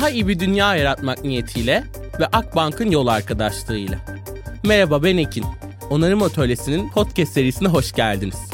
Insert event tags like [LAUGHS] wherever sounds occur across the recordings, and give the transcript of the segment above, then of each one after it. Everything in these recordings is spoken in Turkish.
daha iyi bir dünya yaratmak niyetiyle ve Akbank'ın yol arkadaşlığıyla. Merhaba ben Ekin. Onarım Atölyesi'nin podcast serisine hoş geldiniz.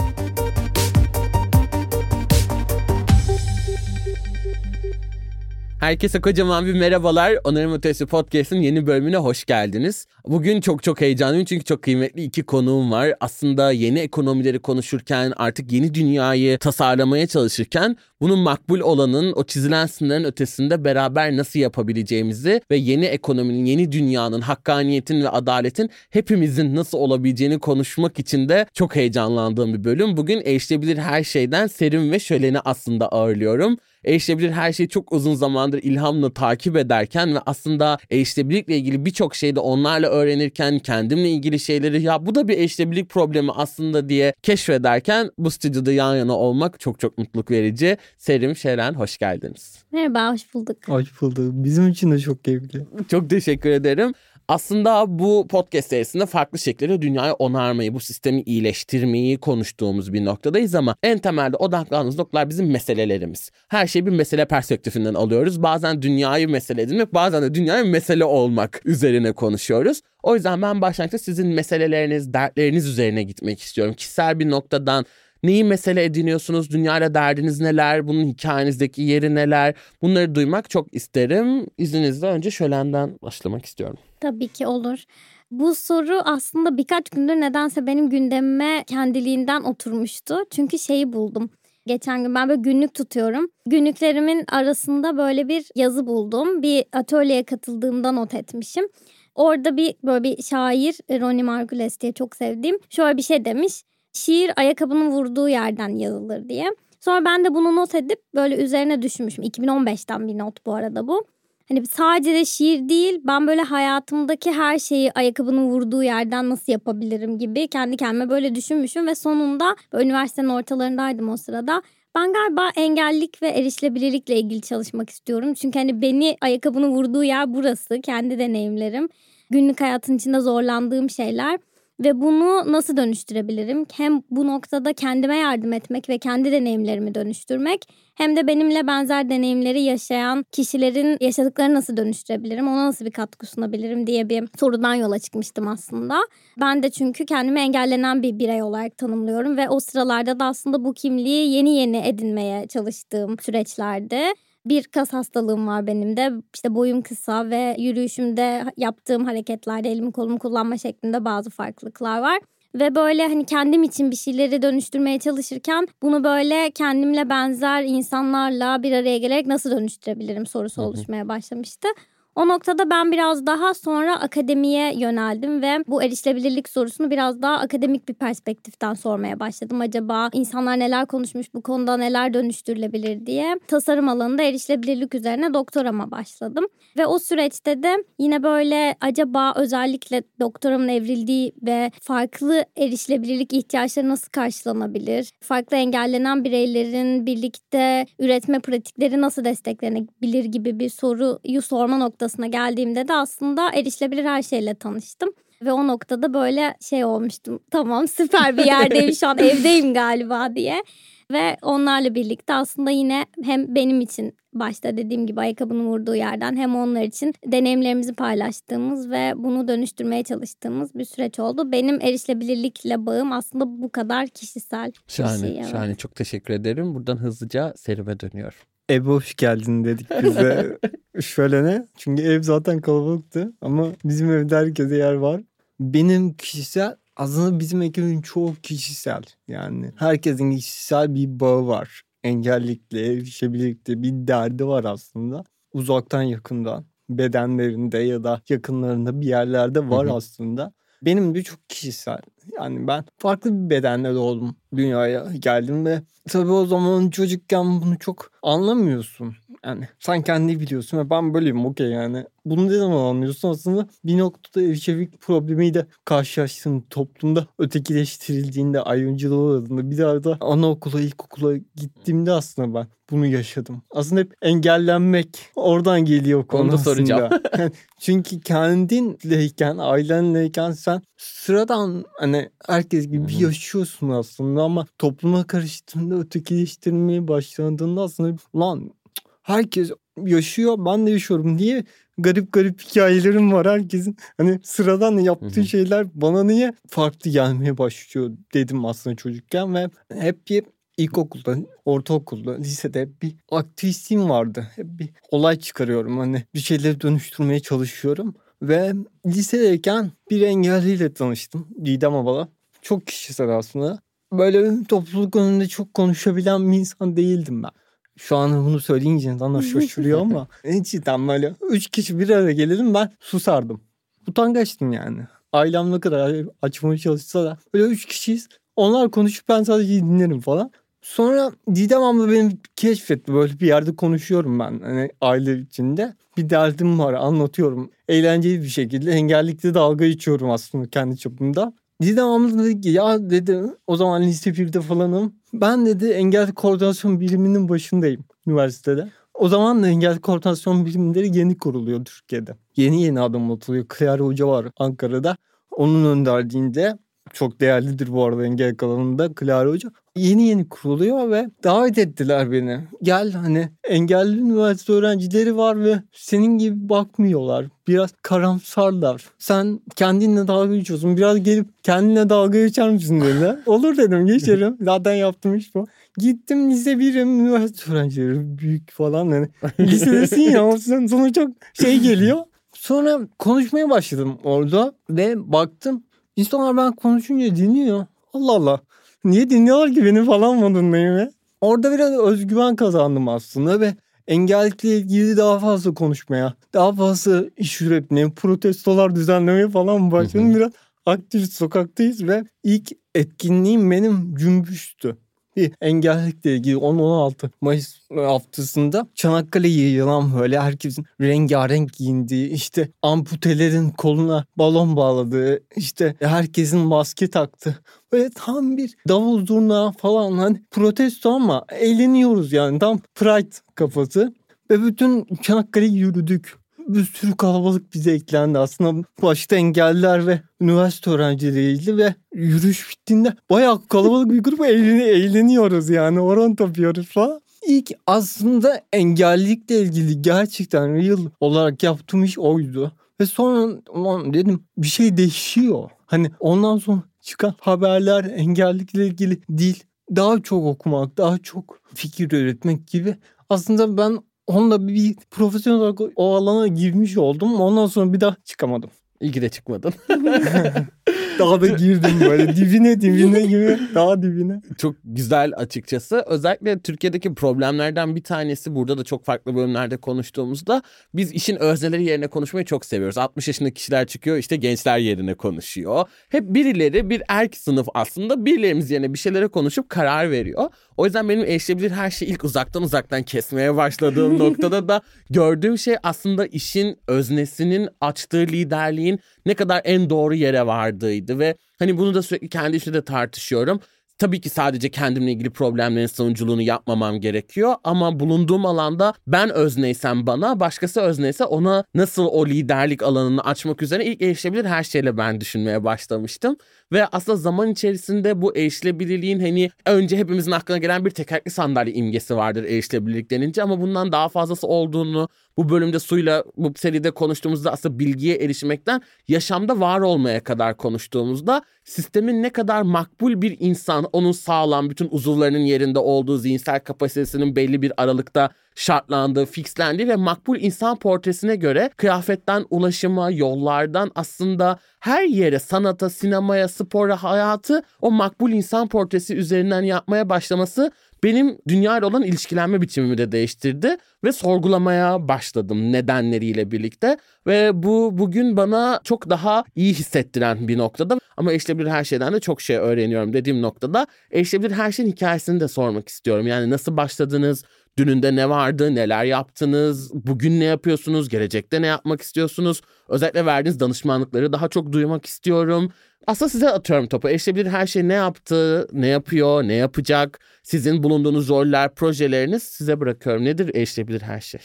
Herkese kocaman bir merhabalar. Onarım Ötesi Podcast'ın yeni bölümüne hoş geldiniz. Bugün çok çok heyecanlıyım çünkü çok kıymetli iki konuğum var. Aslında yeni ekonomileri konuşurken, artık yeni dünyayı tasarlamaya çalışırken bunun makbul olanın, o çizilen sınırların ötesinde beraber nasıl yapabileceğimizi ve yeni ekonominin, yeni dünyanın, hakkaniyetin ve adaletin hepimizin nasıl olabileceğini konuşmak için de çok heyecanlandığım bir bölüm. Bugün erişilebilir her şeyden Serim ve Şölen'i aslında ağırlıyorum erişilebilir her şeyi çok uzun zamandır ilhamla takip ederken ve aslında erişilebilirlikle ilgili birçok şeyde onlarla öğrenirken kendimle ilgili şeyleri ya bu da bir erişilebilirlik problemi aslında diye keşfederken bu stüdyoda yan yana olmak çok çok mutluluk verici. Serim Şeren hoş geldiniz. Merhaba hoş bulduk. Hoş bulduk. Bizim için de çok keyifli. Çok teşekkür ederim. Aslında bu podcast serisinde farklı şekilde dünyayı onarmayı, bu sistemi iyileştirmeyi konuştuğumuz bir noktadayız ama en temelde odaklandığımız noktalar bizim meselelerimiz. Her şeyi bir mesele perspektifinden alıyoruz. Bazen dünyayı mesele edinmek, bazen de dünyayı mesele olmak üzerine konuşuyoruz. O yüzden ben başlangıçta sizin meseleleriniz, dertleriniz üzerine gitmek istiyorum. Kişisel bir noktadan Neyi mesele ediniyorsunuz? Dünyayla derdiniz neler? Bunun hikayenizdeki yeri neler? Bunları duymak çok isterim. İzninizle önce Şölen'den başlamak istiyorum. Tabii ki olur. Bu soru aslında birkaç gündür nedense benim gündemime kendiliğinden oturmuştu. Çünkü şeyi buldum. Geçen gün ben böyle günlük tutuyorum. Günlüklerimin arasında böyle bir yazı buldum. Bir atölyeye katıldığımda not etmişim. Orada bir böyle bir şair Ronnie Margules diye çok sevdiğim şöyle bir şey demiş şiir ayakkabının vurduğu yerden yazılır diye. Sonra ben de bunu not edip böyle üzerine düşünmüşüm. 2015'ten bir not bu arada bu. Hani sadece de şiir değil ben böyle hayatımdaki her şeyi ayakkabının vurduğu yerden nasıl yapabilirim gibi kendi kendime böyle düşünmüşüm ve sonunda üniversitenin ortalarındaydım o sırada. Ben galiba engellilik ve erişilebilirlikle ilgili çalışmak istiyorum. Çünkü hani beni ayakkabının vurduğu yer burası. Kendi deneyimlerim. Günlük hayatın içinde zorlandığım şeyler ve bunu nasıl dönüştürebilirim? Hem bu noktada kendime yardım etmek ve kendi deneyimlerimi dönüştürmek hem de benimle benzer deneyimleri yaşayan kişilerin yaşadıklarını nasıl dönüştürebilirim? Ona nasıl bir katkı sunabilirim diye bir sorudan yola çıkmıştım aslında. Ben de çünkü kendimi engellenen bir birey olarak tanımlıyorum ve o sıralarda da aslında bu kimliği yeni yeni edinmeye çalıştığım süreçlerde bir kas hastalığım var benim de. İşte boyum kısa ve yürüyüşümde yaptığım hareketlerde elimi kolumu kullanma şeklinde bazı farklılıklar var. Ve böyle hani kendim için bir şeyleri dönüştürmeye çalışırken bunu böyle kendimle benzer insanlarla bir araya gelerek nasıl dönüştürebilirim sorusu oluşmaya başlamıştı. O noktada ben biraz daha sonra akademiye yöneldim ve bu erişilebilirlik sorusunu biraz daha akademik bir perspektiften sormaya başladım. Acaba insanlar neler konuşmuş bu konuda neler dönüştürülebilir diye tasarım alanında erişilebilirlik üzerine doktorama başladım. Ve o süreçte de yine böyle acaba özellikle doktoramın evrildiği ve farklı erişilebilirlik ihtiyaçları nasıl karşılanabilir? Farklı engellenen bireylerin birlikte üretme pratikleri nasıl desteklenebilir gibi bir soruyu sorma noktası noktasına geldiğimde de aslında erişilebilir her şeyle tanıştım. Ve o noktada böyle şey olmuştum. [LAUGHS] Tamam süper bir yerdeyim şu an [LAUGHS] evdeyim galiba diye. Ve onlarla birlikte aslında yine hem benim için başta dediğim gibi ayakkabının vurduğu yerden hem onlar için deneyimlerimizi paylaştığımız ve bunu dönüştürmeye çalıştığımız bir süreç oldu. Benim erişilebilirlikle bağım aslında bu kadar kişisel şahane, şey. Evet. Şahane çok teşekkür ederim. Buradan hızlıca serime dönüyor. Eve hoş geldin dedik bize. [LAUGHS] Şöyle ne? Çünkü ev zaten kalabalıktı ama bizim evde herkese yer var. Benim kişisel aslında bizim ekibin çoğu kişisel. Yani herkesin kişisel bir bağı var. Engellikle, erişebilirlikle bir derdi var aslında. Uzaktan yakından bedenlerinde ya da yakınlarında bir yerlerde var aslında. Benim de çok kişisel. Yani ben farklı bir bedenle doğdum. Dünyaya geldim ve tabii o zaman çocukken bunu çok anlamıyorsun. Yani sen kendi biliyorsun ve ben böyleyim okey yani. Bunu ne zaman anlıyorsun aslında bir noktada erişebilirlik problemiyle karşılaştığın toplumda ötekileştirildiğinde ayrımcılığa uğradığında bir daha da anaokula ilkokula gittiğimde aslında ben bunu yaşadım. Aslında hep engellenmek oradan geliyor konu Onu da soracağım. [LAUGHS] Çünkü kendinleyken, ailenleyken sen sıradan hani herkes gibi yaşıyorsun aslında ama topluma karıştığında ötekileştirmeye başladığında aslında lan herkes yaşıyor ben de yaşıyorum diye garip garip hikayelerim var herkesin. Hani sıradan yaptığı Hı hı. şeyler bana niye farklı gelmeye başlıyor dedim aslında çocukken ve hep bir ilkokulda, ortaokulda, lisede bir aktivistliğim vardı. Hep bir olay çıkarıyorum. Hani bir şeyleri dönüştürmeye çalışıyorum. Ve lisedeyken bir engelliyle tanıştım. Didem Abala. Çok kişisel aslında. Böyle topluluk önünde çok konuşabilen bir insan değildim ben. Şu an bunu söyleyince insanlar [LAUGHS] şaşırıyor ama cidden böyle üç kişi bir araya gelelim ben susardım. Utangaçtım yani. Ailem ne kadar açmaya çalışsa da böyle üç kişiyiz. Onlar konuşup ben sadece dinlerim falan. Sonra Didem abla beni keşfetti. Böyle bir yerde konuşuyorum ben hani aile içinde. Bir derdim var anlatıyorum. Eğlenceli bir şekilde engellikte dalga içiyorum aslında kendi çapımda. Didem abla dedi ki ya dedi o zaman lise 1'de falanım. Ben dedi engel koordinasyon biriminin başındayım üniversitede. O zaman da engel koordinasyon birimleri yeni kuruluyor Türkiye'de. Yeni yeni adım atılıyor. Kıyar Hoca var Ankara'da. Onun önderliğinde çok değerlidir bu arada engel alanında Clara Hoca. Yeni yeni kuruluyor ve davet ettiler beni. Gel hani engelli üniversite öğrencileri var ve senin gibi bakmıyorlar. Biraz karamsarlar. Sen kendinle dalga geçiyorsun. Biraz gelip kendine dalga geçer misin dediler. [LAUGHS] Olur dedim geçerim. Zaten yaptım iş bu. Gittim lise birim üniversite öğrencileri büyük falan. Yani [LAUGHS] lisedesin ya sana çok şey geliyor. Sonra konuşmaya başladım orada ve baktım İnsanlar ben konuşunca dinliyor. Allah Allah. Niye dinliyorlar ki beni falan modundayım ya. Orada biraz özgüven kazandım aslında ve engellikle ilgili daha fazla konuşmaya, daha fazla iş üretmeye, protestolar düzenlemeye falan başladım. Biraz aktivist sokaktayız ve ilk etkinliğim benim cümbüştü. Bir engellikle ilgili 10-16 Mayıs haftasında Çanakkale'ye yayılan böyle herkesin rengarenk giyindiği işte amputelerin koluna balon bağladığı işte herkesin maske taktı. Böyle tam bir davul zurna falan hani protesto ama eğleniyoruz yani tam pride kafası. Ve bütün Çanakkale'yi yürüdük bir sürü kalabalık bize eklendi. Aslında başta engelliler ve üniversite öğrencileriydi ve yürüyüş bittiğinde bayağı kalabalık bir grup eğlen eğleniyoruz yani. Oran tapıyoruz falan. İlk aslında engellilikle ilgili gerçekten real olarak yaptığım iş oydu. Ve sonra dedim bir şey değişiyor. Hani ondan sonra çıkan haberler engellilikle ilgili değil. Daha çok okumak, daha çok fikir üretmek gibi. Aslında ben onunla bir profesyonel olarak o alana girmiş oldum. Ondan sonra bir daha çıkamadım. İyi ki de çıkmadın. [LAUGHS] Daha da girdim böyle dibine dibine gibi daha dibine. çok güzel açıkçası. Özellikle Türkiye'deki problemlerden bir tanesi burada da çok farklı bölümlerde konuştuğumuzda biz işin özneleri yerine konuşmayı çok seviyoruz. 60 yaşındaki kişiler çıkıyor işte gençler yerine konuşuyor. Hep birileri bir erk sınıf aslında birilerimiz yerine bir şeylere konuşup karar veriyor. O yüzden benim erişilebilir her şeyi ilk uzaktan uzaktan kesmeye başladığım [LAUGHS] noktada da gördüğüm şey aslında işin öznesinin açtığı liderliğin ne kadar en doğru yere vardığıydı ve hani bunu da sürekli kendi içimde de tartışıyorum. Tabii ki sadece kendimle ilgili problemlerin savunuculuğunu yapmamam gerekiyor ama bulunduğum alanda ben özneysem bana, başkası özneyse ona nasıl o liderlik alanını açmak üzere ilk erişilebilir her şeyle ben düşünmeye başlamıştım. Ve aslında zaman içerisinde bu erişilebilirliğin hani önce hepimizin aklına gelen bir tekerlekli sandalye imgesi vardır erişilebilirlik denince ama bundan daha fazlası olduğunu bu bölümde suyla bu seride konuştuğumuzda aslında bilgiye erişmekten yaşamda var olmaya kadar konuştuğumuzda sistemin ne kadar makbul bir insan, onun sağlam bütün uzuvlarının yerinde olduğu zihinsel kapasitesinin belli bir aralıkta şartlandığı, fixlendiği ve makbul insan portresine göre kıyafetten ulaşıma, yollardan aslında her yere, sanata, sinemaya, spora, hayatı o makbul insan portresi üzerinden yapmaya başlaması benim dünya ile olan ilişkilenme biçimimi de değiştirdi ve sorgulamaya başladım nedenleriyle birlikte ve bu bugün bana çok daha iyi hissettiren bir noktada ama erişilebilir her şeyden de çok şey öğreniyorum dediğim noktada erişilebilir her şeyin hikayesini de sormak istiyorum. Yani nasıl başladınız, Dününde ne vardı, neler yaptınız, bugün ne yapıyorsunuz, gelecekte ne yapmak istiyorsunuz? Özellikle verdiğiniz danışmanlıkları daha çok duymak istiyorum. Aslında size atıyorum topu. Erişilebilir her şey ne yaptı, ne yapıyor, ne yapacak? Sizin bulunduğunuz roller, projeleriniz size bırakıyorum. Nedir erişilebilir her şey?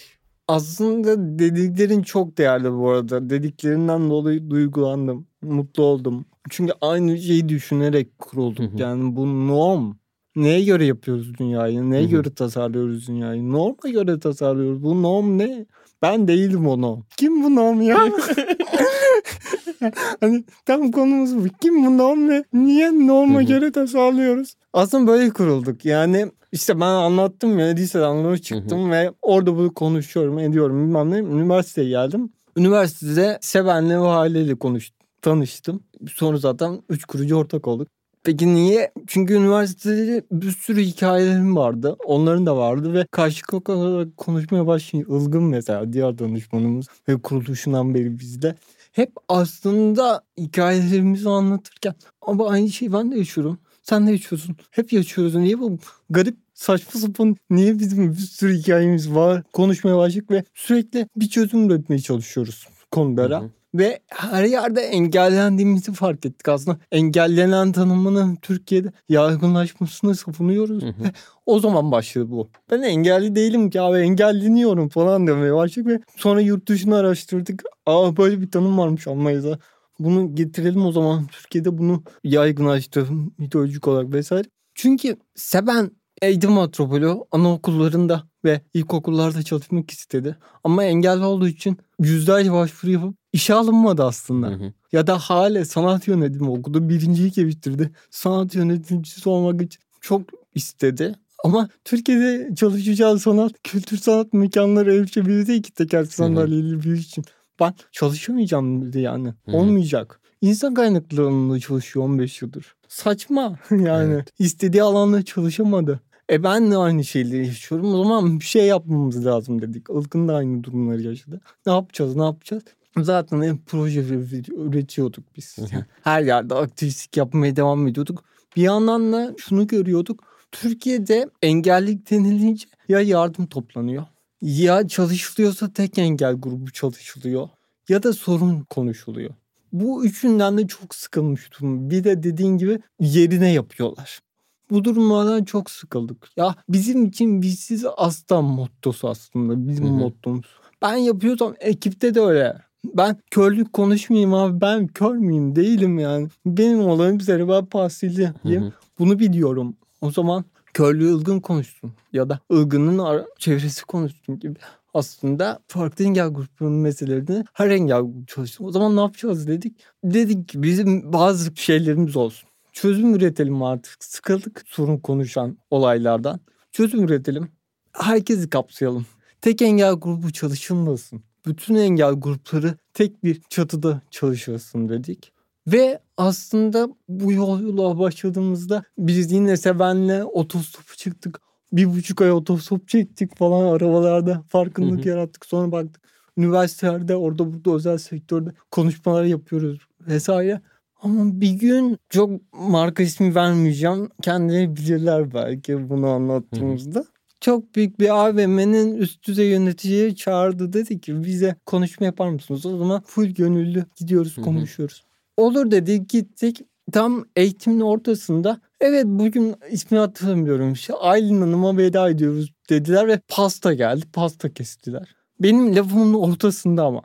Aslında dediklerin çok değerli bu arada. Dediklerinden dolayı duygulandım. Mutlu oldum. Çünkü aynı şeyi düşünerek kurulduk. Hı hı. Yani bu norm. Neye göre yapıyoruz dünyayı? Neye Hı hı. göre tasarlıyoruz dünyayı? Norma göre tasarlıyoruz. Bu norm ne? Ben değilim o norm. Kim bu norm ya? [LAUGHS] [LAUGHS] [LAUGHS] hani tam konumuz bu. Kim bu norm ne? Niye norma göre tasarlıyoruz? Aslında böyle kurulduk. Yani işte ben anlattım ya liseden sonra çıktım ve orada bunu konuşuyorum ediyorum bilmem ne. Üniversiteye geldim. Üniversitede Seven'le ve aileyle konuş, tanıştım. Sonra zaten üç kurucu ortak olduk. Peki niye? Çünkü üniversitede bir sürü hikayelerim vardı. Onların da vardı ve karşı olarak konuşmaya başlayınca Ilgın mesela diğer danışmanımız ve kuruluşundan beri bizde. Hep aslında hikayelerimizi anlatırken ama aynı şeyi ben de yaşıyorum. Sen de yaşıyorsun. Hep yaşıyoruz. Niye bu garip saçma sapan niye bizim bir sürü hikayemiz var konuşmaya başladık ve sürekli bir çözüm üretmeye çalışıyoruz konulara. Hı hı. Ve her yerde engellendiğimizi fark ettik aslında. Engellenen tanımının Türkiye'de yaygınlaşmasını savunuyoruz. Hı hı. Ve o zaman başladı bu. Ben engelli değilim ki abi engelleniyorum falan demeye başladık ve sonra yurt dışını araştırdık. Aa böyle bir tanım varmış Almanya'da. Bunu getirelim o zaman Türkiye'de bunu yaygınlaştı mitolojik olarak vesaire. Çünkü Seben eğitim metropolü anaokullarında ve ilkokullarda çalışmak istedi. Ama engelli olduğu için yüzlerce başvuru yapıp işe alınmadı aslında. Hı hı. Ya da hala sanat yönetimi okudu. Birinciyi bitirdi. Sanat yöneticisi olmak için çok istedi. Ama Türkiye'de çalışacağı sanat, kültür sanat mekanları erişebildi iki teker sandalyeli bir için. Ben çalışamayacağım dedi yani. Hı hı. Olmayacak. İnsan kaynakları alanında çalışıyor 15 yıldır. Saçma [LAUGHS] yani. Evet. istediği alanda çalışamadı. E ben de aynı şeyleri yaşıyorum. O zaman bir şey yapmamız lazım dedik. Ilgın da aynı durumları yaşadı. Ne yapacağız ne yapacağız? Zaten hep proje üretiyorduk biz. Yani her yerde aktivistlik yapmaya devam ediyorduk. Bir yandan da şunu görüyorduk. Türkiye'de engellilik denilince ya yardım toplanıyor. Ya çalışılıyorsa tek engel grubu çalışılıyor. Ya da sorun konuşuluyor. Bu üçünden de çok sıkılmıştım. Bir de dediğin gibi yerine yapıyorlar. Bu durumlardan çok sıkıldık. Ya bizim için bizsiz aslan mottosu aslında bizim Hı hı. mottomuz. Ben yapıyorsam ekipte de öyle. Ben körlük konuşmayayım abi ben kör müyüm değilim yani. Benim olayım palsiyim. hı. Bunu biliyorum. O zaman körlüğü ılgın konuşsun. Ya da ılgının çevresi konuşsun gibi. Aslında farklı engel gruplarının meselelerini her engel grubu çalışsın. O zaman ne yapacağız dedik. Dedik ki bizim bazı şeylerimiz olsun. Çözüm üretelim artık. Sıkıldık sorun konuşan olaylardan. Çözüm üretelim. Herkesi kapsayalım. Tek engel grubu çalışılmasın. Bütün engel grupları tek bir çatıda çalışılsın dedik. Ve aslında bu yolculuğa başladığımızda biz yine Seven'le otostopu çıktık. Bir buçuk ay otostop çektik falan arabalarda. Farkındalık Hı hı. yarattık. Sonra baktık üniversitelerde orada burada özel sektörde konuşmalar yapıyoruz vesaire. Ama bir gün çok marka ismi vermeyeceğim. Kendileri bilirler belki bunu anlattığımızda. Çok büyük bir AVM'nin üst düzey yöneticiyi çağırdı. Dedi ki bize konuşma yapar mısınız? O zaman full gönüllü gidiyoruz konuşuyoruz. Olur dedi gittik. Tam eğitimin ortasında evet bugün ismini hatırlamıyorum. İşte Aylin Hanım'a veda ediyoruz dediler ve pasta geldi. Pasta kestiler. Benim lafımın ortasında ama.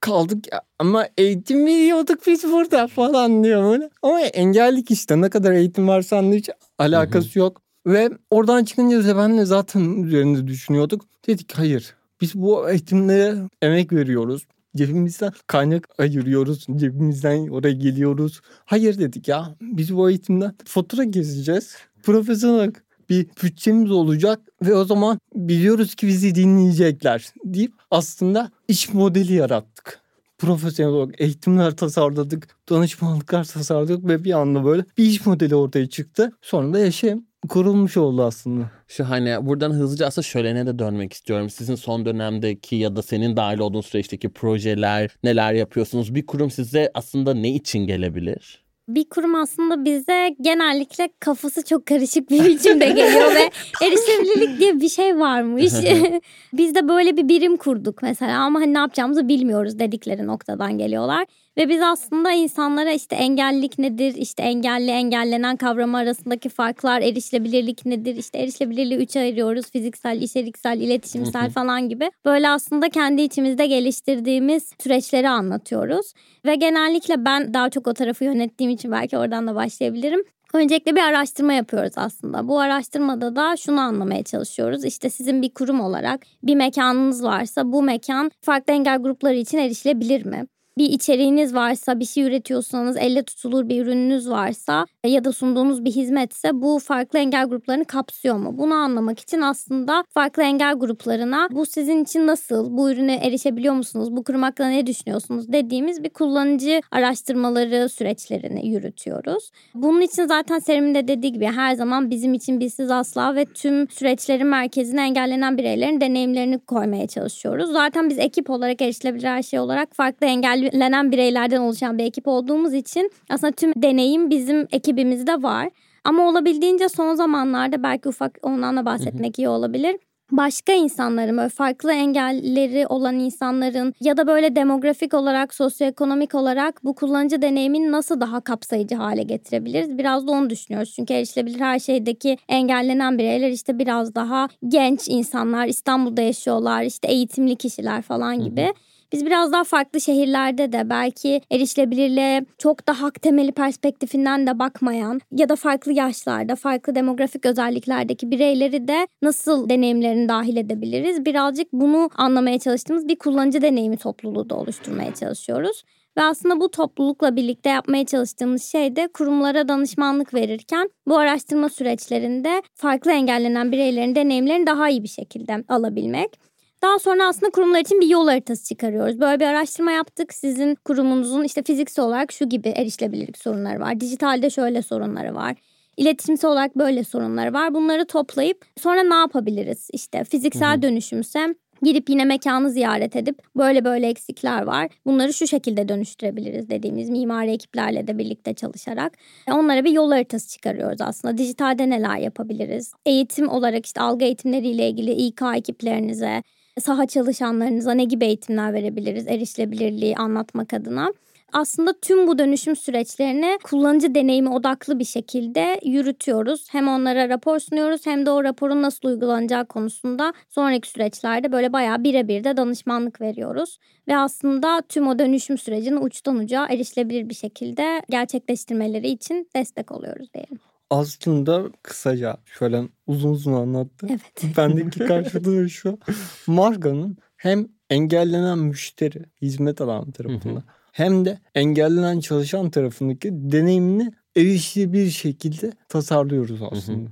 Kaldık ya. Ama eğitim veriyorduk biz burada falan diyor böyle. Ama engellik işte ne kadar eğitim varsa hiç alakası yok. Ve oradan çıkınca da ben de zaten üzerinde düşünüyorduk. Dedik hayır biz bu eğitimlere emek veriyoruz. Cebimizden kaynak ayırıyoruz. Cebimizden oraya geliyoruz. Hayır dedik ya biz bu eğitimden fatura keseceğiz. Profesyonel bir bütçemiz olacak ve o zaman biliyoruz ki bizi dinleyecekler deyip aslında iş modeli yarattık. Profesyonel olarak eğitimler tasarladık, danışmanlıklar tasarladık ve bir anda böyle bir iş modeli ortaya çıktı. Sonra da yaşam kurulmuş oldu aslında. Şu hani buradan hızlıca aslında şölene de dönmek istiyorum. Sizin son dönemdeki ya da senin dahil olduğun süreçteki projeler, neler yapıyorsunuz? Bir kurum size aslında ne için gelebilir? Bir kurum aslında bize genellikle kafası çok karışık bir biçimde geliyor ve [LAUGHS] erişebilirlik diye bir şey varmış. [LAUGHS] Biz de böyle bir birim kurduk mesela ama hani ne yapacağımızı bilmiyoruz dedikleri noktadan geliyorlar. Ve biz aslında insanlara işte engellilik nedir, işte engelli engellenen kavramı arasındaki farklar, erişilebilirlik nedir, işte erişilebilirliği üçe ayırıyoruz. Fiziksel, içeriksel, iletişimsel falan gibi. Böyle aslında kendi içimizde geliştirdiğimiz süreçleri anlatıyoruz. Ve genellikle ben daha çok o tarafı yönettiğim için belki oradan da başlayabilirim. Öncelikle bir araştırma yapıyoruz aslında. Bu araştırmada da şunu anlamaya çalışıyoruz. İşte sizin bir kurum olarak bir mekanınız varsa bu mekan farklı engel grupları için erişilebilir mi? Bir içeriğiniz varsa, bir şey üretiyorsanız, elle tutulur bir ürününüz varsa ya da sunduğunuz bir hizmetse bu farklı engel gruplarını kapsıyor mu? Bunu anlamak için aslında farklı engel gruplarına bu sizin için nasıl, bu ürüne erişebiliyor musunuz, bu kurum hakkında ne düşünüyorsunuz dediğimiz bir kullanıcı araştırmaları süreçlerini yürütüyoruz. Bunun için zaten Serim'in de dediği gibi her zaman bizim için bizsiz asla ve tüm süreçlerin merkezine engellenen bireylerin deneyimlerini koymaya çalışıyoruz. Zaten biz ekip olarak erişilebilir her şey olarak farklı engelli belirlenen bireylerden oluşan bir ekip olduğumuz için aslında tüm deneyim bizim ekibimizde var. Ama olabildiğince son zamanlarda belki ufak ondan da bahsetmek iyi olabilir başka insanların böyle farklı engelleri olan insanların ya da böyle demografik olarak sosyoekonomik olarak bu kullanıcı deneyimini nasıl daha kapsayıcı hale getirebiliriz? Biraz da onu düşünüyoruz. Çünkü erişilebilir her şeydeki engellenen bireyler işte biraz daha genç insanlar, İstanbul'da yaşıyorlar, işte eğitimli kişiler falan gibi. Hı hı. Biz biraz daha farklı şehirlerde de belki erişilebilirliğe çok da hak temeli perspektifinden de bakmayan ya da farklı yaşlarda, farklı demografik özelliklerdeki bireyleri de nasıl deneyimlerini dahil edebiliriz? Birazcık bunu anlamaya çalıştığımız bir kullanıcı deneyimi topluluğu da oluşturmaya çalışıyoruz. Ve aslında bu toplulukla birlikte yapmaya çalıştığımız şey de kurumlara danışmanlık verirken bu araştırma süreçlerinde farklı engellenen bireylerin deneyimlerini daha iyi bir şekilde alabilmek. Daha sonra aslında kurumlar için bir yol haritası çıkarıyoruz. Böyle bir araştırma yaptık. Sizin kurumunuzun işte fiziksel olarak şu gibi erişilebilirlik sorunları var. Dijitalde şöyle sorunları var. İletişimsel olarak böyle sorunları var. Bunları toplayıp sonra ne yapabiliriz? İşte fiziksel Hı-hı. dönüşümse Gidip yine mekanı ziyaret edip böyle böyle eksikler var. Bunları şu şekilde dönüştürebiliriz dediğimiz mimari ekiplerle de birlikte çalışarak. Onlara bir yol haritası çıkarıyoruz aslında. Dijitalde neler yapabiliriz? Eğitim olarak işte algı eğitimleriyle ilgili İK ekiplerinize, saha çalışanlarınıza ne gibi eğitimler verebiliriz erişilebilirliği anlatmak adına? Aslında tüm bu dönüşüm süreçlerini kullanıcı deneyimi odaklı bir şekilde yürütüyoruz. Hem onlara rapor sunuyoruz hem de o raporun nasıl uygulanacağı konusunda sonraki süreçlerde böyle bayağı birebir de danışmanlık veriyoruz. Ve aslında tüm o dönüşüm sürecini uçtan uca erişilebilir bir şekilde gerçekleştirmeleri için destek oluyoruz diyelim aslında kısaca şöyle uzun uzun anlattı. Evet. [LAUGHS] Bendeki karşılığı şu. Marka'nın hem engellenen müşteri, hizmet alan tarafında hem de engellenen çalışan tarafındaki deneyimini erişilebilir şekilde tasarlıyoruz aslında.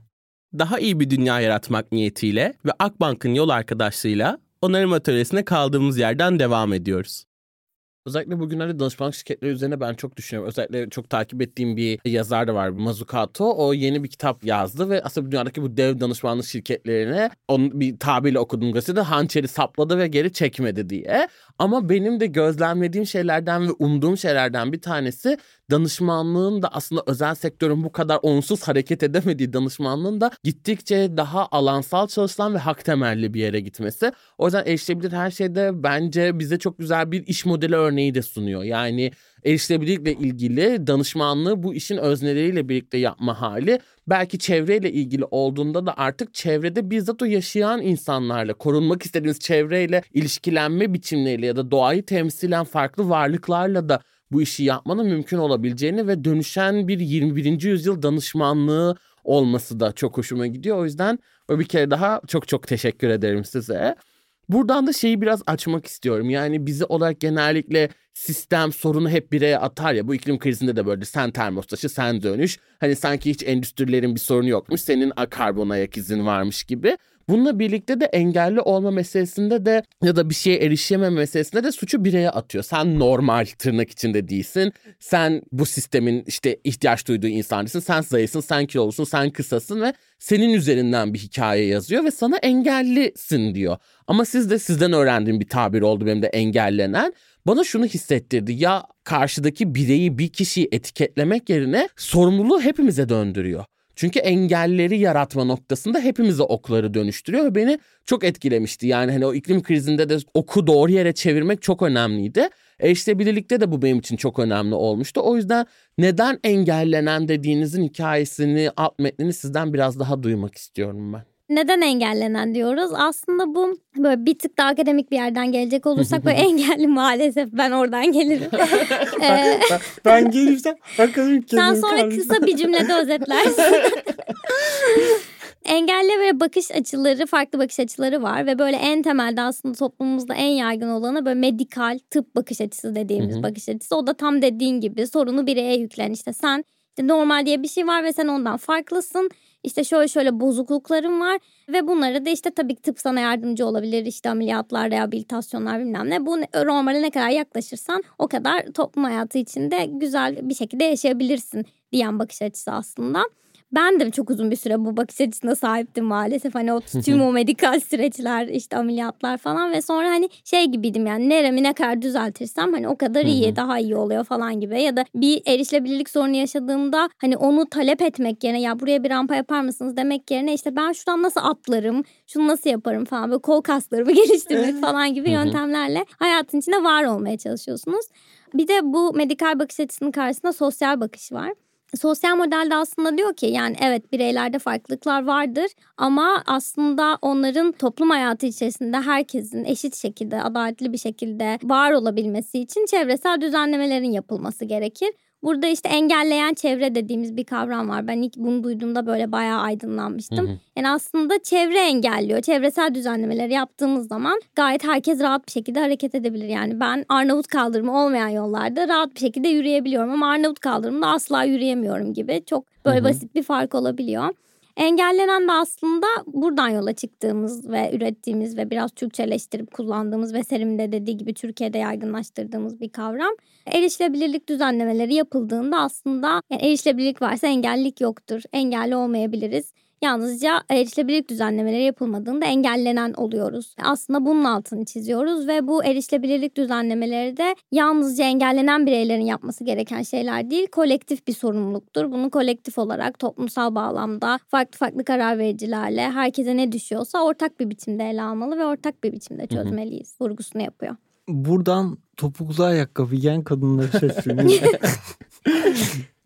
Daha iyi bir dünya yaratmak niyetiyle ve Akbank'ın yol arkadaşlığıyla onarım atölyesine kaldığımız yerden devam ediyoruz. Özellikle bugünlerde danışmanlık şirketleri üzerine ben çok düşünüyorum. Özellikle çok takip ettiğim bir yazar da var Mazukato. O yeni bir kitap yazdı ve aslında dünyadaki bu dev danışmanlık şirketlerine onun bir tabirle okuduğum gazetede hançeri sapladı ve geri çekmedi diye. Ama benim de gözlemlediğim şeylerden ve umduğum şeylerden bir tanesi danışmanlığın da aslında özel sektörün bu kadar onsuz hareket edemediği danışmanlığın da gittikçe daha alansal çalışılan ve hak temelli bir yere gitmesi. O yüzden erişilebilir her şeyde bence bize çok güzel bir iş modeli örneği de sunuyor. Yani erişilebilirlikle ilgili danışmanlığı bu işin özneleriyle birlikte yapma hali belki çevreyle ilgili olduğunda da artık çevrede bizzat o yaşayan insanlarla korunmak istediğiniz çevreyle ilişkilenme biçimleriyle ya da doğayı temsilen farklı varlıklarla da bu işi yapmanın mümkün olabileceğini ve dönüşen bir 21. yüzyıl danışmanlığı olması da çok hoşuma gidiyor. O yüzden bir kere daha çok çok teşekkür ederim size. Buradan da şeyi biraz açmak istiyorum. Yani bizi olarak genellikle sistem sorunu hep bireye atar ya. Bu iklim krizinde de böyle sen termos taşı sen dönüş. Hani sanki hiç endüstrilerin bir sorunu yokmuş. Senin karbon ayak izin varmış gibi. Bununla birlikte de engelli olma meselesinde de ya da bir şeye erişememe meselesinde de suçu bireye atıyor. Sen normal tırnak içinde değilsin. Sen bu sistemin işte ihtiyaç duyduğu insansın. Sen zayıfsın, sen kilolusun, sen kısasın ve senin üzerinden bir hikaye yazıyor ve sana engellisin diyor. Ama siz de sizden öğrendiğim bir tabir oldu benim de engellenen. Bana şunu hissettirdi. Ya karşıdaki bireyi bir kişiyi etiketlemek yerine sorumluluğu hepimize döndürüyor. Çünkü engelleri yaratma noktasında hepimize okları dönüştürüyor ve beni çok etkilemişti. Yani hani o iklim krizinde de oku doğru yere çevirmek çok önemliydi. Erişilebilirlikte de bu benim için çok önemli olmuştu. O yüzden neden engellenen dediğinizin hikayesini, alt metnini sizden biraz daha duymak istiyorum ben. Neden engellenen diyoruz? Aslında bu böyle bir tık daha akademik bir yerden gelecek olursak böyle [LAUGHS] engelli maalesef ben oradan gelirim. [LAUGHS] Ee, ben, ben gelirsem bakalım sen sonra kısa bir cümlede özetlersin. [LAUGHS] Engelli ve bakış açıları, farklı bakış açıları var ve böyle en temelde aslında toplumumuzda en yaygın olanı böyle medikal tıp bakış açısı dediğimiz Hı hı. bakış açısı. O da tam dediğin gibi sorunu bireye yüklen işte sen normal diye bir şey var ve sen ondan farklısın. İşte şöyle şöyle bozuklukların var ve bunları da işte tabii ki tıp sana yardımcı olabilir. İşte ameliyatlar, rehabilitasyonlar bilmem ne. Bu normale ne kadar yaklaşırsan o kadar toplum hayatı içinde güzel bir şekilde yaşayabilirsin diyen bakış açısı aslında. Ben de çok uzun bir süre bu bakış açısına sahiptim maalesef. Hani o [LAUGHS] tüm o medikal süreçler işte ameliyatlar falan ve sonra hani şey gibiydim yani neremi ne kadar düzeltirsem hani o kadar iyi daha iyi oluyor falan gibi. Ya da bir erişilebilirlik sorunu yaşadığımda hani onu talep etmek yerine ya buraya bir rampa yapar mısınız demek yerine işte ben şuradan nasıl atlarım şunu nasıl yaparım falan böyle kol kaslarımı [LAUGHS] geliştirmek falan gibi yöntemlerle hayatın içinde var olmaya çalışıyorsunuz. Bir de bu medikal bakış açısının karşısında sosyal bakış var. Sosyal modelde aslında diyor ki yani evet bireylerde farklılıklar vardır ama aslında onların toplum hayatı içerisinde herkesin eşit şekilde adaletli bir şekilde var olabilmesi için çevresel düzenlemelerin yapılması gerekir. Burada işte engelleyen çevre dediğimiz bir kavram var. Ben ilk bunu duyduğumda böyle bayağı aydınlanmıştım. Hı hı. Yani aslında çevre engelliyor. Çevresel düzenlemeleri yaptığımız zaman gayet herkes rahat bir şekilde hareket edebilir. Yani ben Arnavut kaldırımı olmayan yollarda rahat bir şekilde yürüyebiliyorum ama Arnavut kaldırımda asla yürüyemiyorum gibi. Çok böyle Hı hı. basit bir fark olabiliyor. Engellenen de aslında buradan yola çıktığımız ve ürettiğimiz ve biraz Türkçeleştirip kullandığımız ve Serim'in de dediği gibi Türkiye'de yaygınlaştırdığımız bir kavram. Erişilebilirlik düzenlemeleri yapıldığında aslında yani erişilebilirlik varsa engellilik yoktur. Engelli olmayabiliriz. Yalnızca erişilebilirlik düzenlemeleri yapılmadığında engellenen oluyoruz. Aslında bunun altını çiziyoruz ve bu erişilebilirlik düzenlemeleri de yalnızca engellenen bireylerin yapması gereken şeyler değil, kolektif bir sorumluluktur. Bunu kolektif olarak toplumsal bağlamda farklı farklı karar vericilerle herkese ne düşüyorsa ortak bir biçimde ele almalı ve ortak bir biçimde çözmeliyiz. Vurgusunu yapıyor. Buradan topuklu ayakkabı giyen kadınlara sesleniyorum. [LAUGHS]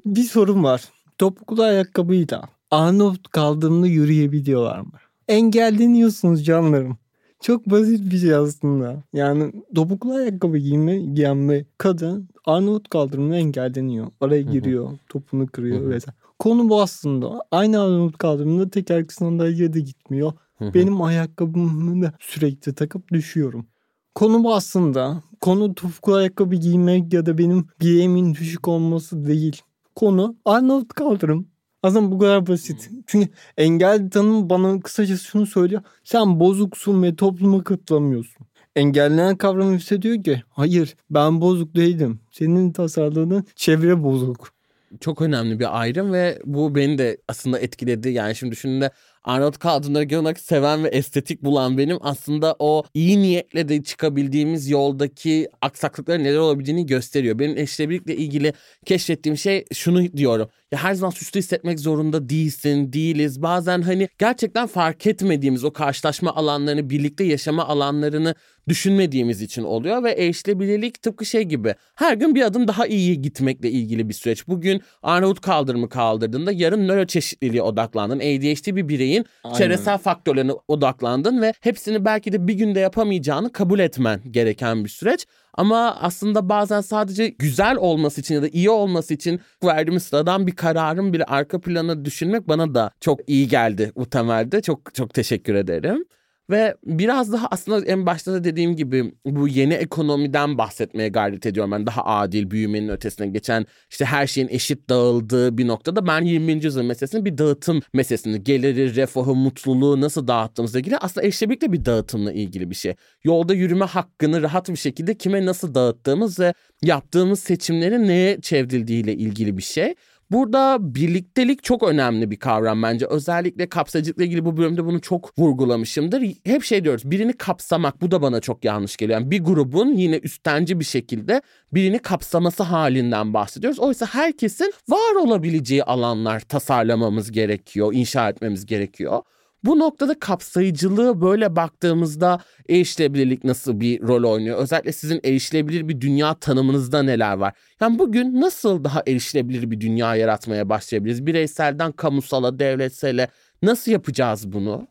bir sorun var. Topuklu ayakkabıyla Arnavut kaldırımda yürüyebiliyorlar mı? Engelleniyorsunuz canlarım. Çok basit bir şey aslında. Yani topuklu ayakkabı giyme, giyen bir kadın Arnavut kaldırımda engelleniyor. Araya giriyor, topunu kırıyor Hı hı. vesaire. Konu bu aslında. Aynı Arnavut kaldırımda tekerlekli sandalye de gitmiyor. Hı hı. Benim ayakkabımı da sürekli takıp düşüyorum. Konu bu aslında. Konu topuklu ayakkabı giymek ya da benim bileğimin düşük olması değil. Konu Arnavut kaldırım. Aslında bu kadar basit. [LAUGHS] Çünkü engelli tanım bana kısacası şunu söylüyor. Sen bozuksun ve topluma katılamıyorsun. Engellenen kavramı ise diyor ki hayır ben bozuk değilim. Senin tasarladığın çevre bozuk. Çok önemli bir ayrım ve bu beni de aslında etkiledi. Yani şimdi düşündüğümde Arnold Kaldırım'da genel olarak seven ve estetik bulan benim aslında o iyi niyetle de çıkabildiğimiz yoldaki aksaklıkların neler olabileceğini gösteriyor. Benim eşleşebilirlikle ilgili keşfettiğim şey şunu diyorum. Ya her zaman suçlu hissetmek zorunda değilsin, değiliz. Bazen hani gerçekten fark etmediğimiz o karşılaşma alanlarını, birlikte yaşama alanlarını düşünmediğimiz için oluyor ve erişilebilirlik tıpkı şey gibi. Her gün bir adım daha iyiye gitmekle ilgili bir süreç. Bugün Arnavut kaldırımı kaldırdığında yarın nöroçeşitliliğe odaklandın. ADHD bir bireyin Aynen. çevresel faktörlerine odaklandın ve hepsini belki de bir günde yapamayacağını kabul etmen gereken bir süreç. Ama aslında bazen sadece güzel olması için ya da iyi olması için verdiğimiz sıradan bir kararın bir arka planı düşünmek bana da çok iyi geldi bu temelde. Çok çok teşekkür ederim. Ve biraz daha aslında en başta da dediğim gibi bu yeni ekonomiden bahsetmeye gayret ediyorum. Ben daha adil büyümenin ötesine geçen işte her şeyin eşit dağıldığı bir noktada ben 20. yüzyıl meselesini bir dağıtım meselesini geliri, refahı, mutluluğu nasıl dağıttığımızla ilgili aslında eşleşmekle bir dağıtımla ilgili bir şey. Yolda yürüme hakkını rahat bir şekilde kime nasıl dağıttığımız ve yaptığımız seçimlerin neye çevrildiğiyle ilgili bir şey. Burada birliktelik çok önemli bir kavram bence. Özellikle kapsayıcılıkla ilgili bu bölümde bunu çok vurgulamışımdır. Hep şey diyoruz birini kapsamak bu da bana çok yanlış geliyor. Yani bir grubun yine üstenci bir şekilde birini kapsaması halinden bahsediyoruz. Oysa herkesin var olabileceği alanlar tasarlamamız gerekiyor, inşa etmemiz gerekiyor. Bu noktada kapsayıcılığı böyle baktığımızda erişilebilirlik nasıl bir rol oynuyor? Özellikle sizin erişilebilir bir dünya tanımınızda neler var? Yani bugün nasıl daha erişilebilir bir dünya yaratmaya başlayabiliriz? Bireyselden kamusala, devletsele nasıl yapacağız bunu?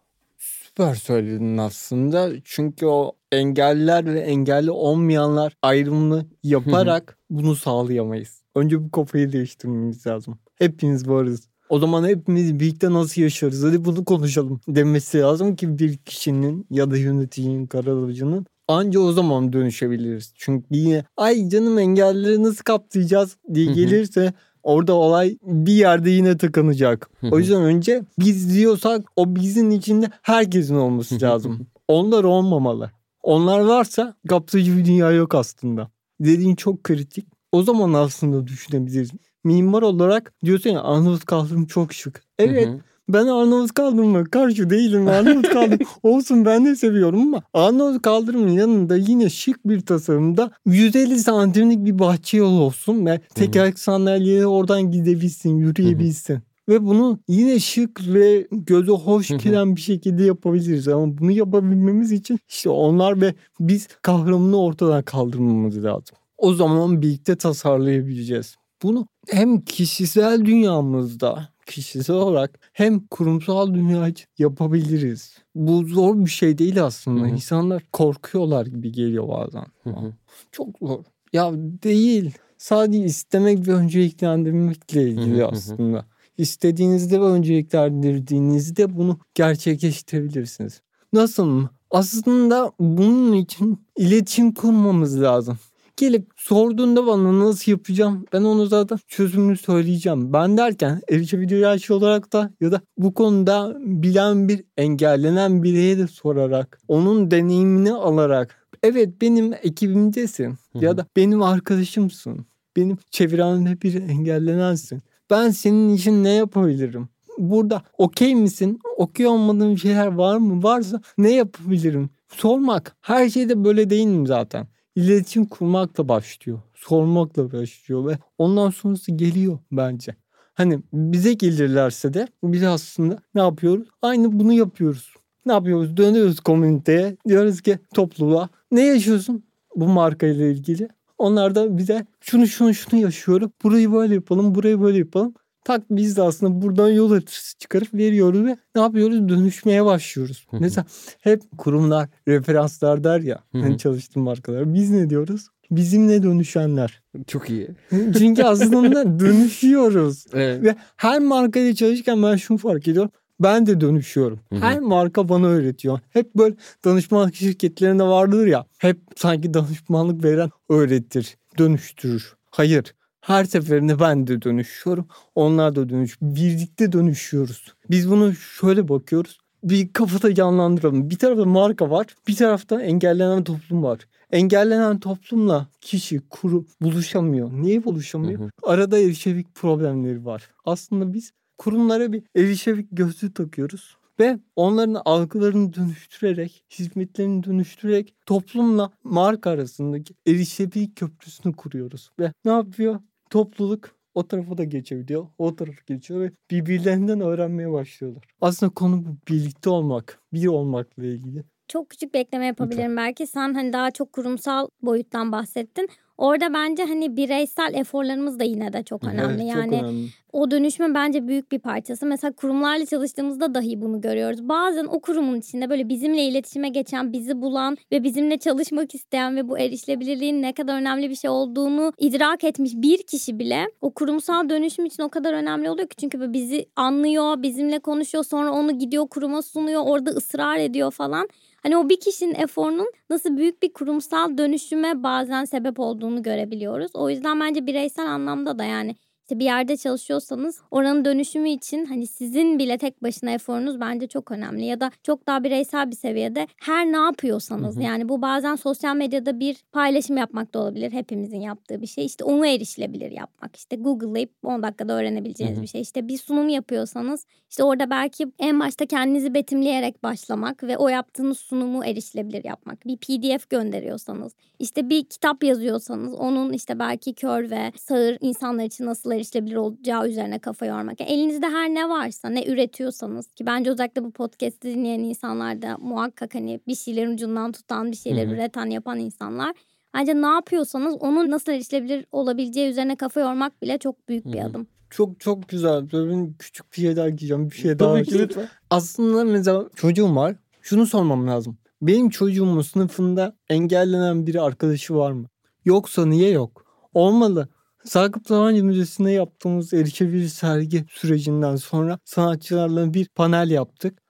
süper söyledin aslında. Çünkü o engelliler ve engelli olmayanlar ayrımını yaparak bunu sağlayamayız. Önce bu kafayı değiştirmemiz lazım. Hepimiz varız. O zaman hepimiz birlikte nasıl yaşarız? Hadi bunu konuşalım demesi lazım ki bir kişinin ya da yöneticinin, karalıcının anca o zaman dönüşebiliriz. Çünkü yine ay canım engelleri nasıl kapsayacağız diye gelirse orada olay bir yerde yine tıkanacak. O yüzden önce biz diyorsak o bizin içinde herkesin olması lazım. Onlar olmamalı. Onlar varsa kapsayıcı bir dünya yok aslında. Dediğin çok kritik. O zaman aslında düşünebiliriz. Mimar olarak diyorsun ya Arnavut kaldırım çok şık. Evet Hı hı. ben Arnavut kaldırıma karşı değilim. Arnavut [LAUGHS] kaldırım olsun ben de seviyorum ama Arnavut kaldırımın yanında yine şık bir tasarımda 150 santimlik bir bahçe yolu olsun ve tekerlek sandalyeyle oradan gidebilsin, yürüyebilsin. Ve bunu yine şık ve göze hoş giren bir şekilde yapabiliriz. Ama bunu yapabilmemiz için işte onlar ve biz kavramını ortadan kaldırmamız lazım. O zaman birlikte tasarlayabileceğiz. Bunu hem kişisel dünyamızda kişisel olarak hem kurumsal dünya için yapabiliriz. Bu zor bir şey değil aslında. Hı hı. İnsanlar korkuyorlar gibi geliyor bazen. Hı hı. Çok zor. Ya değil. Sadece istemek ve önceliklendirmekle ilgili hı hı. aslında. İstediğinizde ve önceliklendirdiğinizde bunu gerçekleştirebilirsiniz. Nasıl mı? Aslında bunun için iletişim kurmamız lazım. Gelip sorduğunda bana nasıl yapacağım ben onu zaten çözümünü söyleyeceğim. Ben derken erişebiliyor yaşlı olarak da ya da bu konuda bilen bir engellenen bireye de sorarak onun deneyimini alarak evet benim ekibimdesin Hı ya da benim arkadaşımsın. Benim çevremde bir engellenensin. Ben senin için ne yapabilirim? Burada okey misin? Okey olmadığın şeyler var mı? Varsa ne yapabilirim? Sormak. Her şeyde böyle değilim zaten. İletişim kurmakla başlıyor. Sormakla başlıyor ve ondan sonrası geliyor bence. Hani bize gelirlerse de biz aslında ne yapıyoruz? Aynı bunu yapıyoruz. Ne yapıyoruz? Dönüyoruz komüniteye. Diyoruz ki topluluğa ne yaşıyorsun bu markayla ilgili? Onlar da bize şunu şunu şunu yaşıyorum. Burayı böyle yapalım, burayı böyle yapalım. Tak biz de aslında buradan yol haritası çıkarıp veriyoruz ve ne yapıyoruz? Dönüşmeye başlıyoruz. Mesela hep kurumlar, referanslar der ya. Hani çalıştığım markalar. Biz ne diyoruz? Bizimle dönüşenler. Çok iyi. [LAUGHS] Çünkü aslında [LAUGHS] dönüşüyoruz. Evet. Ve her markayla çalışırken ben şunu fark ediyorum. Ben de dönüşüyorum. Hı hı. Her marka bana öğretiyor. Hep böyle danışmanlık şirketlerinde vardır ya. Hep sanki danışmanlık veren öğretir, dönüştürür. Hayır. Her seferinde ben de dönüşüyorum. Onlar da dönüş. Birlikte dönüşüyoruz. Biz bunu şöyle bakıyoruz. Bir kafada canlandıralım. Bir tarafta marka var. Bir tarafta engellenen toplum var. Engellenen toplumla kişi, kurum buluşamıyor. Niye buluşamıyor? Hı hı. Arada erişevik problemleri var. Aslında biz kurumlara bir erişevik gözlüğü takıyoruz ve onların algılarını dönüştürerek, hizmetlerini dönüştürerek toplumla marka arasındaki erişevik köprüsünü kuruyoruz. Ve ne yapıyor? Topluluk o tarafa da geçebiliyor. O tarafa geçiyor ve birbirlerinden öğrenmeye başlıyorlar. Aslında konu bu birlikte olmak, bir olmakla ilgili. Çok küçük bir ekleme yapabilirim belki. Sen hani daha çok kurumsal boyuttan bahsettin. Orada bence hani bireysel eforlarımız da yine de çok önemli. Evet, çok yani önemli. o dönüşme bence büyük bir parçası. Mesela kurumlarla çalıştığımızda dahi bunu görüyoruz. Bazen o kurumun içinde böyle bizimle iletişime geçen, bizi bulan ve bizimle çalışmak isteyen ve bu erişilebilirliğin ne kadar önemli bir şey olduğunu idrak etmiş bir kişi bile o kurumsal dönüşüm için o kadar önemli oluyor ki çünkü bizi anlıyor, bizimle konuşuyor, sonra onu gidiyor kuruma sunuyor, orada ısrar ediyor falan. Hani o bir kişinin eforunun nasıl büyük bir kurumsal dönüşüme bazen sebep olduğunu görebiliyoruz. O yüzden bence bireysel anlamda da yani işte bir yerde çalışıyorsanız oranın dönüşümü için hani sizin bile tek başına eforunuz bence çok önemli. Ya da çok daha bireysel bir seviyede her ne yapıyorsanız Hı hı. yani bu bazen sosyal medyada bir paylaşım yapmak da olabilir. Hepimizin yaptığı bir şey. İşte onu erişilebilir yapmak. İşte Google'layıp 10 dakikada öğrenebileceğiniz Hı hı. bir şey. İşte bir sunum yapıyorsanız işte orada belki en başta kendinizi betimleyerek başlamak ve o yaptığınız sunumu erişilebilir yapmak. Bir PDF gönderiyorsanız, işte bir kitap yazıyorsanız onun işte belki kör ve sağır insanlar için nasıl erişilebilir olacağı üzerine kafa yormak. Yani elinizde her ne varsa, ne üretiyorsanız ki bence özellikle bu podcast'i dinleyen insanlar da muhakkak hani bir şeylerin ucundan tutan, bir şeyler üreten, yapan insanlar. Bence ne yapıyorsanız onun nasıl erişilebilir olabileceği üzerine kafa yormak bile çok büyük bir adım. Çok çok güzel. Böyle benim küçük bir şey daha diyeceğim. Bir şey daha. Tabii ki lütfen. Aslında mesela çocuğum var. Şunu sormam lazım. Benim çocuğumun sınıfında engellenen bir arkadaşı var mı? Yoksa niye yok? Olmalı. Sakıp Sabancı Müzesi'nde yaptığımız erişebilir sergi sürecinden sonra sanatçılarla bir panel yaptık.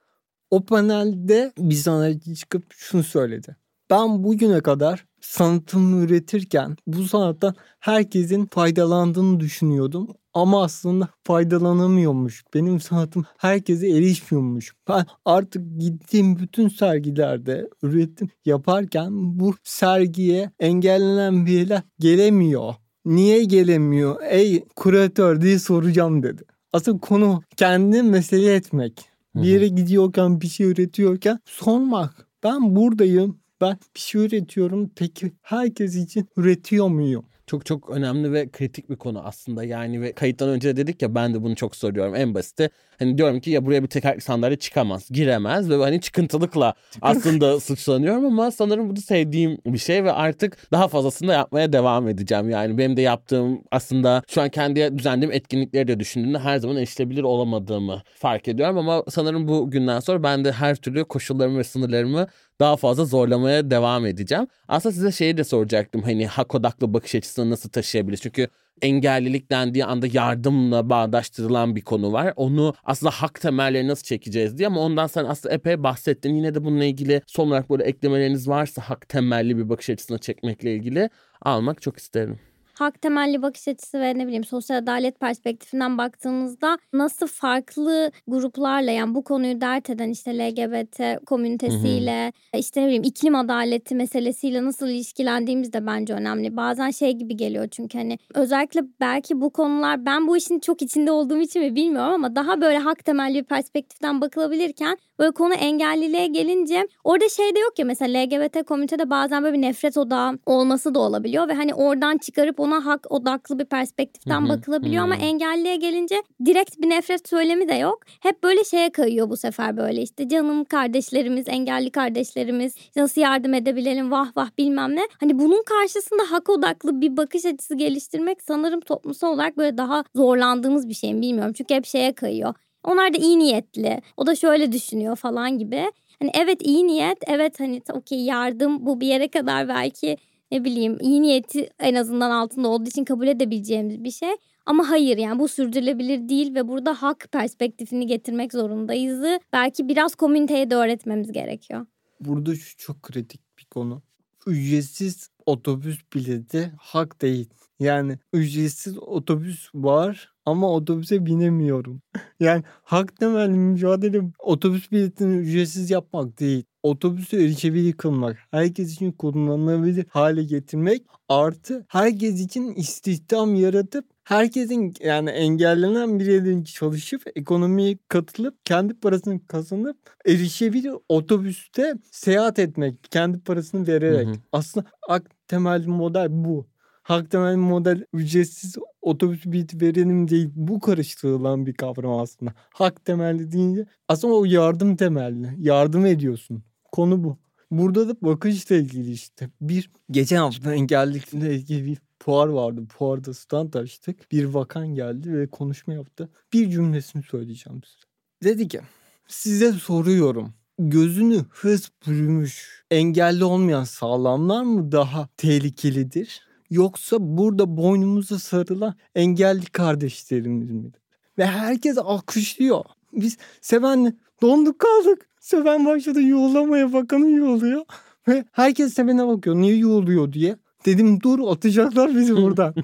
O panelde bir sanatçı çıkıp şunu söyledi. Ben bugüne kadar sanatımı üretirken bu sanattan herkesin faydalandığını düşünüyordum. Ama aslında faydalanamıyormuş. Benim sanatım herkese erişmiyormuş. Ben artık gittiğim bütün sergilerde üretim yaparken bu sergiye engellenen biriler gelemiyor. Niye gelemiyor? Ey kuratör diye soracağım dedi. Asıl konu kendi mesele etmek. Bir yere gidiyorken bir şey üretiyorken sormak. Ben buradayım. Ben bir şey üretiyorum. Peki herkes için üretiyor muyum? Çok çok önemli ve kritik bir konu aslında yani ve kayıttan önce de dedik ya ben de bunu çok soruyorum en basiti. Hani diyorum ki ya buraya bir tekerlekli sandalye çıkamaz, giremez ve hani çıkıntılıkla aslında [LAUGHS] suçlanıyorum ama sanırım bu da sevdiğim bir şey ve artık daha fazlasını da yapmaya devam edeceğim. Yani benim de yaptığım aslında şu an kendi düzenlediğim etkinlikleri de düşündüğümde her zaman erişilebilir olamadığımı fark ediyorum ama sanırım bu günden sonra ben de her türlü koşullarımı ve sınırlarımı daha fazla zorlamaya devam edeceğim. Aslında size şeyi de soracaktım. Hani hak odaklı bakış açısını nasıl taşıyabiliriz? Çünkü engellilik dendiği anda yardımla bağdaştırılan bir konu var. Onu aslında hak temelleri nasıl çekeceğiz diye ama ondan sen aslında epey bahsettin. Yine de bununla ilgili son olarak böyle eklemeleriniz varsa hak temelli bir bakış açısına çekmekle ilgili almak çok isterim hak temelli bakış açısı ve ne bileyim sosyal adalet perspektifinden baktığımızda nasıl farklı gruplarla yani bu konuyu dert eden işte LGBT komünitesiyle hı hı. işte ne bileyim iklim adaleti meselesiyle nasıl ilişkilendiğimiz de bence önemli. Bazen şey gibi geliyor çünkü hani özellikle belki bu konular ben bu işin çok içinde olduğum için mi bilmiyorum ama daha böyle hak temelli bir perspektiften bakılabilirken böyle konu engelliliğe gelince orada şey de yok ya mesela LGBT komünitede bazen böyle bir nefret odağı olması da olabiliyor ve hani oradan çıkarıp ona hak odaklı bir perspektiften bakılabiliyor ama engelliye gelince direkt bir nefret söylemi de yok. Hep böyle şeye kayıyor bu sefer böyle işte canım kardeşlerimiz, engelli kardeşlerimiz nasıl yardım edebilelim vah vah bilmem ne. Hani bunun karşısında hak odaklı bir bakış açısı geliştirmek sanırım toplumsal olarak böyle daha zorlandığımız bir şey mi bilmiyorum. Çünkü hep şeye kayıyor. Onlar da iyi niyetli. O da şöyle düşünüyor falan gibi. Hani evet iyi niyet, evet hani okey yardım bu bir yere kadar belki ne bileyim iyi niyeti en azından altında olduğu için kabul edebileceğimiz bir şey. Ama hayır yani bu sürdürülebilir değil ve burada hak perspektifini getirmek zorundayız. Belki biraz komüniteye de öğretmemiz gerekiyor. Burada şu çok kritik bir konu. Ücretsiz otobüs bileti hak değil. Yani ücretsiz otobüs var ama otobüse binemiyorum. [LAUGHS] yani hak temelli mücadele otobüs biletini ücretsiz yapmak değil. Otobüsü erişebilir kılmak, herkes için kullanılabilir hale getirmek artı herkes için istihdam yaratıp herkesin yani engellenen bireylerin çalışıp ekonomiye katılıp kendi parasını kazanıp erişebilir otobüste seyahat etmek kendi parasını vererek. Hı hı. Aslında ak temelli model bu hak temel model ücretsiz otobüs bileti verelim değil. Bu karıştırılan bir kavram aslında. Hak temelli deyince aslında o yardım temelli. Yardım ediyorsun. Konu bu. Burada da bakışla ilgili işte. Bir geçen hafta engellilikle ilgili bir fuar vardı. Fuarda stand açtık. Bir vakan geldi ve konuşma yaptı. Bir cümlesini söyleyeceğim size. Dedi ki size soruyorum gözünü hız bürümüş engelli olmayan sağlamlar mı daha tehlikelidir? Yoksa burada boynumuza sarılan engelli kardeşlerimiz mi? Ve herkes alkışlıyor. Biz Seven'le donduk kaldık. Seven başladı yuğulamaya bakanı yuğuluyor. Ve herkes Seven'e bakıyor niye yuğuluyor diye. Dedim dur atacaklar bizi [LAUGHS] buradan.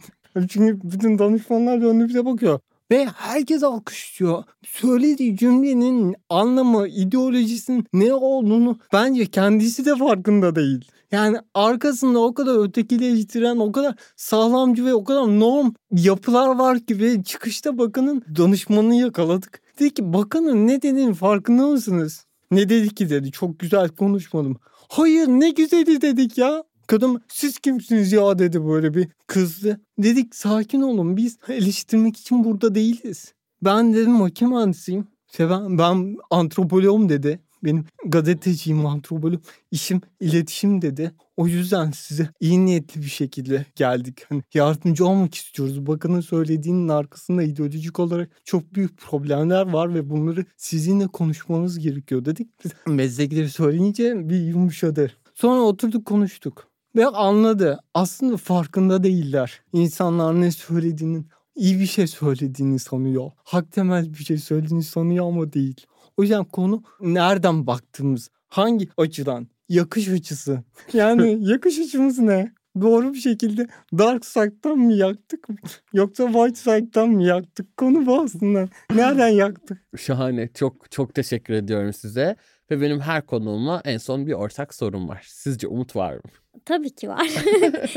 Çünkü bütün danışmanlar döndü bize bakıyor. Ve herkes alkışlıyor. Söylediği cümlenin anlamı, ideolojisinin ne olduğunu bence kendisi de farkında değil. Yani arkasında o kadar ötekileştiren, o kadar sağlamcı ve o kadar norm yapılar var ki ve çıkışta bakanın danışmanını yakaladık. Dedi ki bakanın ne dediğini farkında mısınız? Ne dedi ki dedi çok güzel konuşmadım. Hayır ne güzeli dedik ya. Kadın siz kimsiniz ya dedi böyle bir kızdı. Dedik sakin olun biz eleştirmek için burada değiliz. Ben dedim makine mühendisiyim. İşte ben, ben antropoloğum dedi. Benim gazeteciyim, antropolog, işim iletişim dedi. O yüzden size iyi niyetli bir şekilde geldik. Hani yardımcı olmak istiyoruz. Bakanın söylediğinin arkasında ideolojik olarak çok büyük problemler var ve bunları sizinle konuşmamız gerekiyor dedik. Meslekleri söyleyince bir yumuşadı. Sonra oturduk konuştuk. Ve anladı. Aslında farkında değiller. İnsanlar ne söylediğinin iyi bir şey söylediğini sanıyor. Hak temel bir şey söylediğini sanıyor ama değil. O yüzden konu nereden baktığımız, hangi açıdan, yakış açısı. [LAUGHS] Yani [LAUGHS] yakış açımız ne? Doğru bir şekilde Dark Side'dan mı yaktık yoksa White Side'dan mı yaktık? Konu bu aslında. Nereden yaktık? [LAUGHS] Şahane. Çok çok teşekkür ediyorum size. Ve benim her konuğuma en son bir ortak sorum var. Sizce umut var mı? Tabii ki var.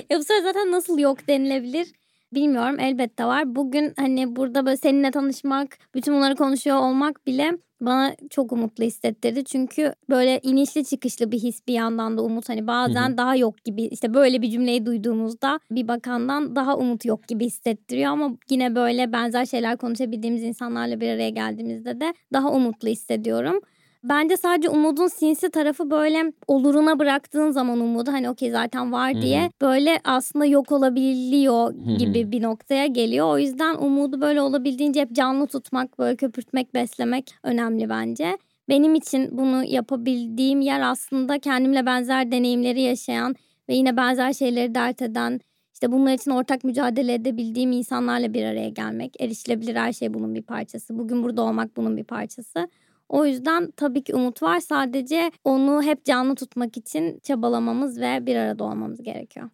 ya bu sefer zaten nasıl yok denilebilir bilmiyorum elbette var. Bugün hani burada böyle seninle tanışmak, bütün bunları konuşuyor olmak bile bana çok umutlu hissettirdi. Çünkü böyle inişli çıkışlı bir his bir yandan da umut. Hani bazen daha yok gibi işte böyle bir cümleyi duyduğumuzda bir bakandan daha umut yok gibi hissettiriyor. Ama yine böyle benzer şeyler konuşabildiğimiz insanlarla bir araya geldiğimizde de daha umutlu hissediyorum. Bence sadece umudun sinsi tarafı böyle oluruna bıraktığın zaman umudu hani okey zaten var diye Hı-hı. böyle aslında yok olabiliyor gibi Hı-hı. bir noktaya geliyor. O yüzden umudu böyle olabildiğince hep canlı tutmak, böyle köpürtmek, beslemek önemli bence. Benim için bunu yapabildiğim yer aslında kendimle benzer deneyimleri yaşayan ve yine benzer şeyleri dert eden işte bunlar için ortak mücadele edebildiğim insanlarla bir araya gelmek. Erişilebilir her şey bunun bir parçası. Bugün burada olmak bunun bir parçası. O yüzden tabii ki umut var. Sadece onu hep canlı tutmak için çabalamamız ve bir arada olmamız gerekiyor.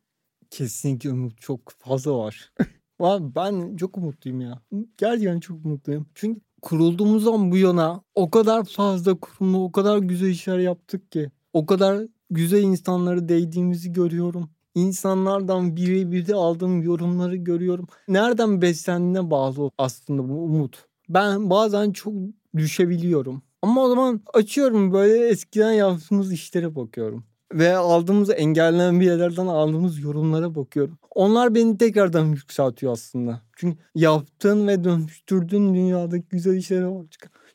Kesinlikle umut çok fazla var. [LAUGHS] ben çok umutluyum ya. Gerçekten çok mutluyum. Çünkü kurulduğumuzdan bu yana o kadar fazla kurumlu, o kadar güzel işler yaptık ki. O kadar güzel insanları değdiğimizi görüyorum. İnsanlardan birebir de aldığım yorumları görüyorum. Nereden beslendiğine bağlı aslında bu umut. Ben bazen çok düşebiliyorum. Ama o zaman açıyorum böyle eskiden yaptığımız işlere bakıyorum. Ve aldığımız engellenen bir yerlerden aldığımız yorumlara bakıyorum. Onlar beni tekrardan yükseltiyor aslında. Çünkü yaptığın ve dönüştürdüğün dünyadaki güzel işlere bak.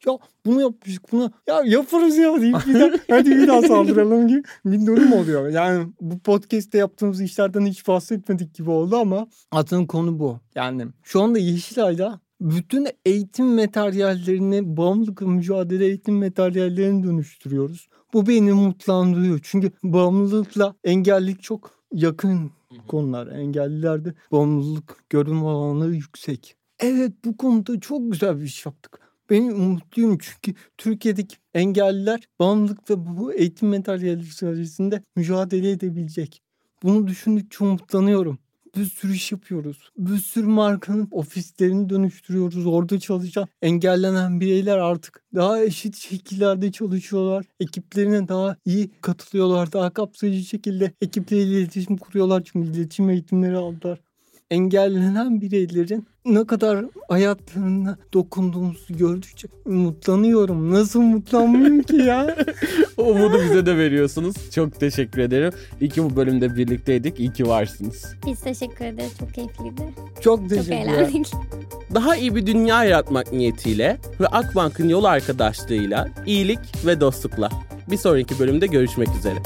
Ya bunu yapmıştık bunu ya yaparız ya deyip bir daha, [LAUGHS] hadi bir daha saldıralım gibi bir durum oluyor. Yani bu podcast'te yaptığımız işlerden hiç bahsetmedik gibi oldu ama aslında konu bu. Yani şu anda Yeşilay'da bütün eğitim materyallerini, bağımlılıkla mücadele eğitim materyallerini dönüştürüyoruz. Bu beni mutlandırıyor. Çünkü bağımlılıkla engellilik çok yakın konular. Engellilerde bağımlılık görünme olanları yüksek. Evet bu konuda çok güzel bir iş yaptık. Ben umutluyum çünkü Türkiye'deki engelliler bağımlılıkla bu eğitim materyalleri sayesinde mücadele edebilecek. Bunu düşündükçe umutlanıyorum bir sürü iş yapıyoruz. Bir sürü markanın ofislerini dönüştürüyoruz. Orada çalışan engellenen bireyler artık daha eşit şekillerde çalışıyorlar. Ekiplerine daha iyi katılıyorlar. Daha kapsayıcı şekilde ekipleriyle iletişim kuruyorlar. Çünkü iletişim eğitimleri aldılar engellenen bireylerin ne kadar hayatlarına dokunduğumuzu gördükçe umutlanıyorum. Nasıl umutlanmayayım ki ya? [LAUGHS] Umudu bize de veriyorsunuz. Çok teşekkür ederim. İyi ki bu bölümde birlikteydik. İyi ki varsınız. Biz teşekkür ederiz. Çok keyifliydi. Çok teşekkürler. Çok eğlendik. Daha iyi bir dünya yaratmak niyetiyle ve Akbank'ın yol arkadaşlığıyla iyilik ve dostlukla. Bir sonraki bölümde görüşmek üzere.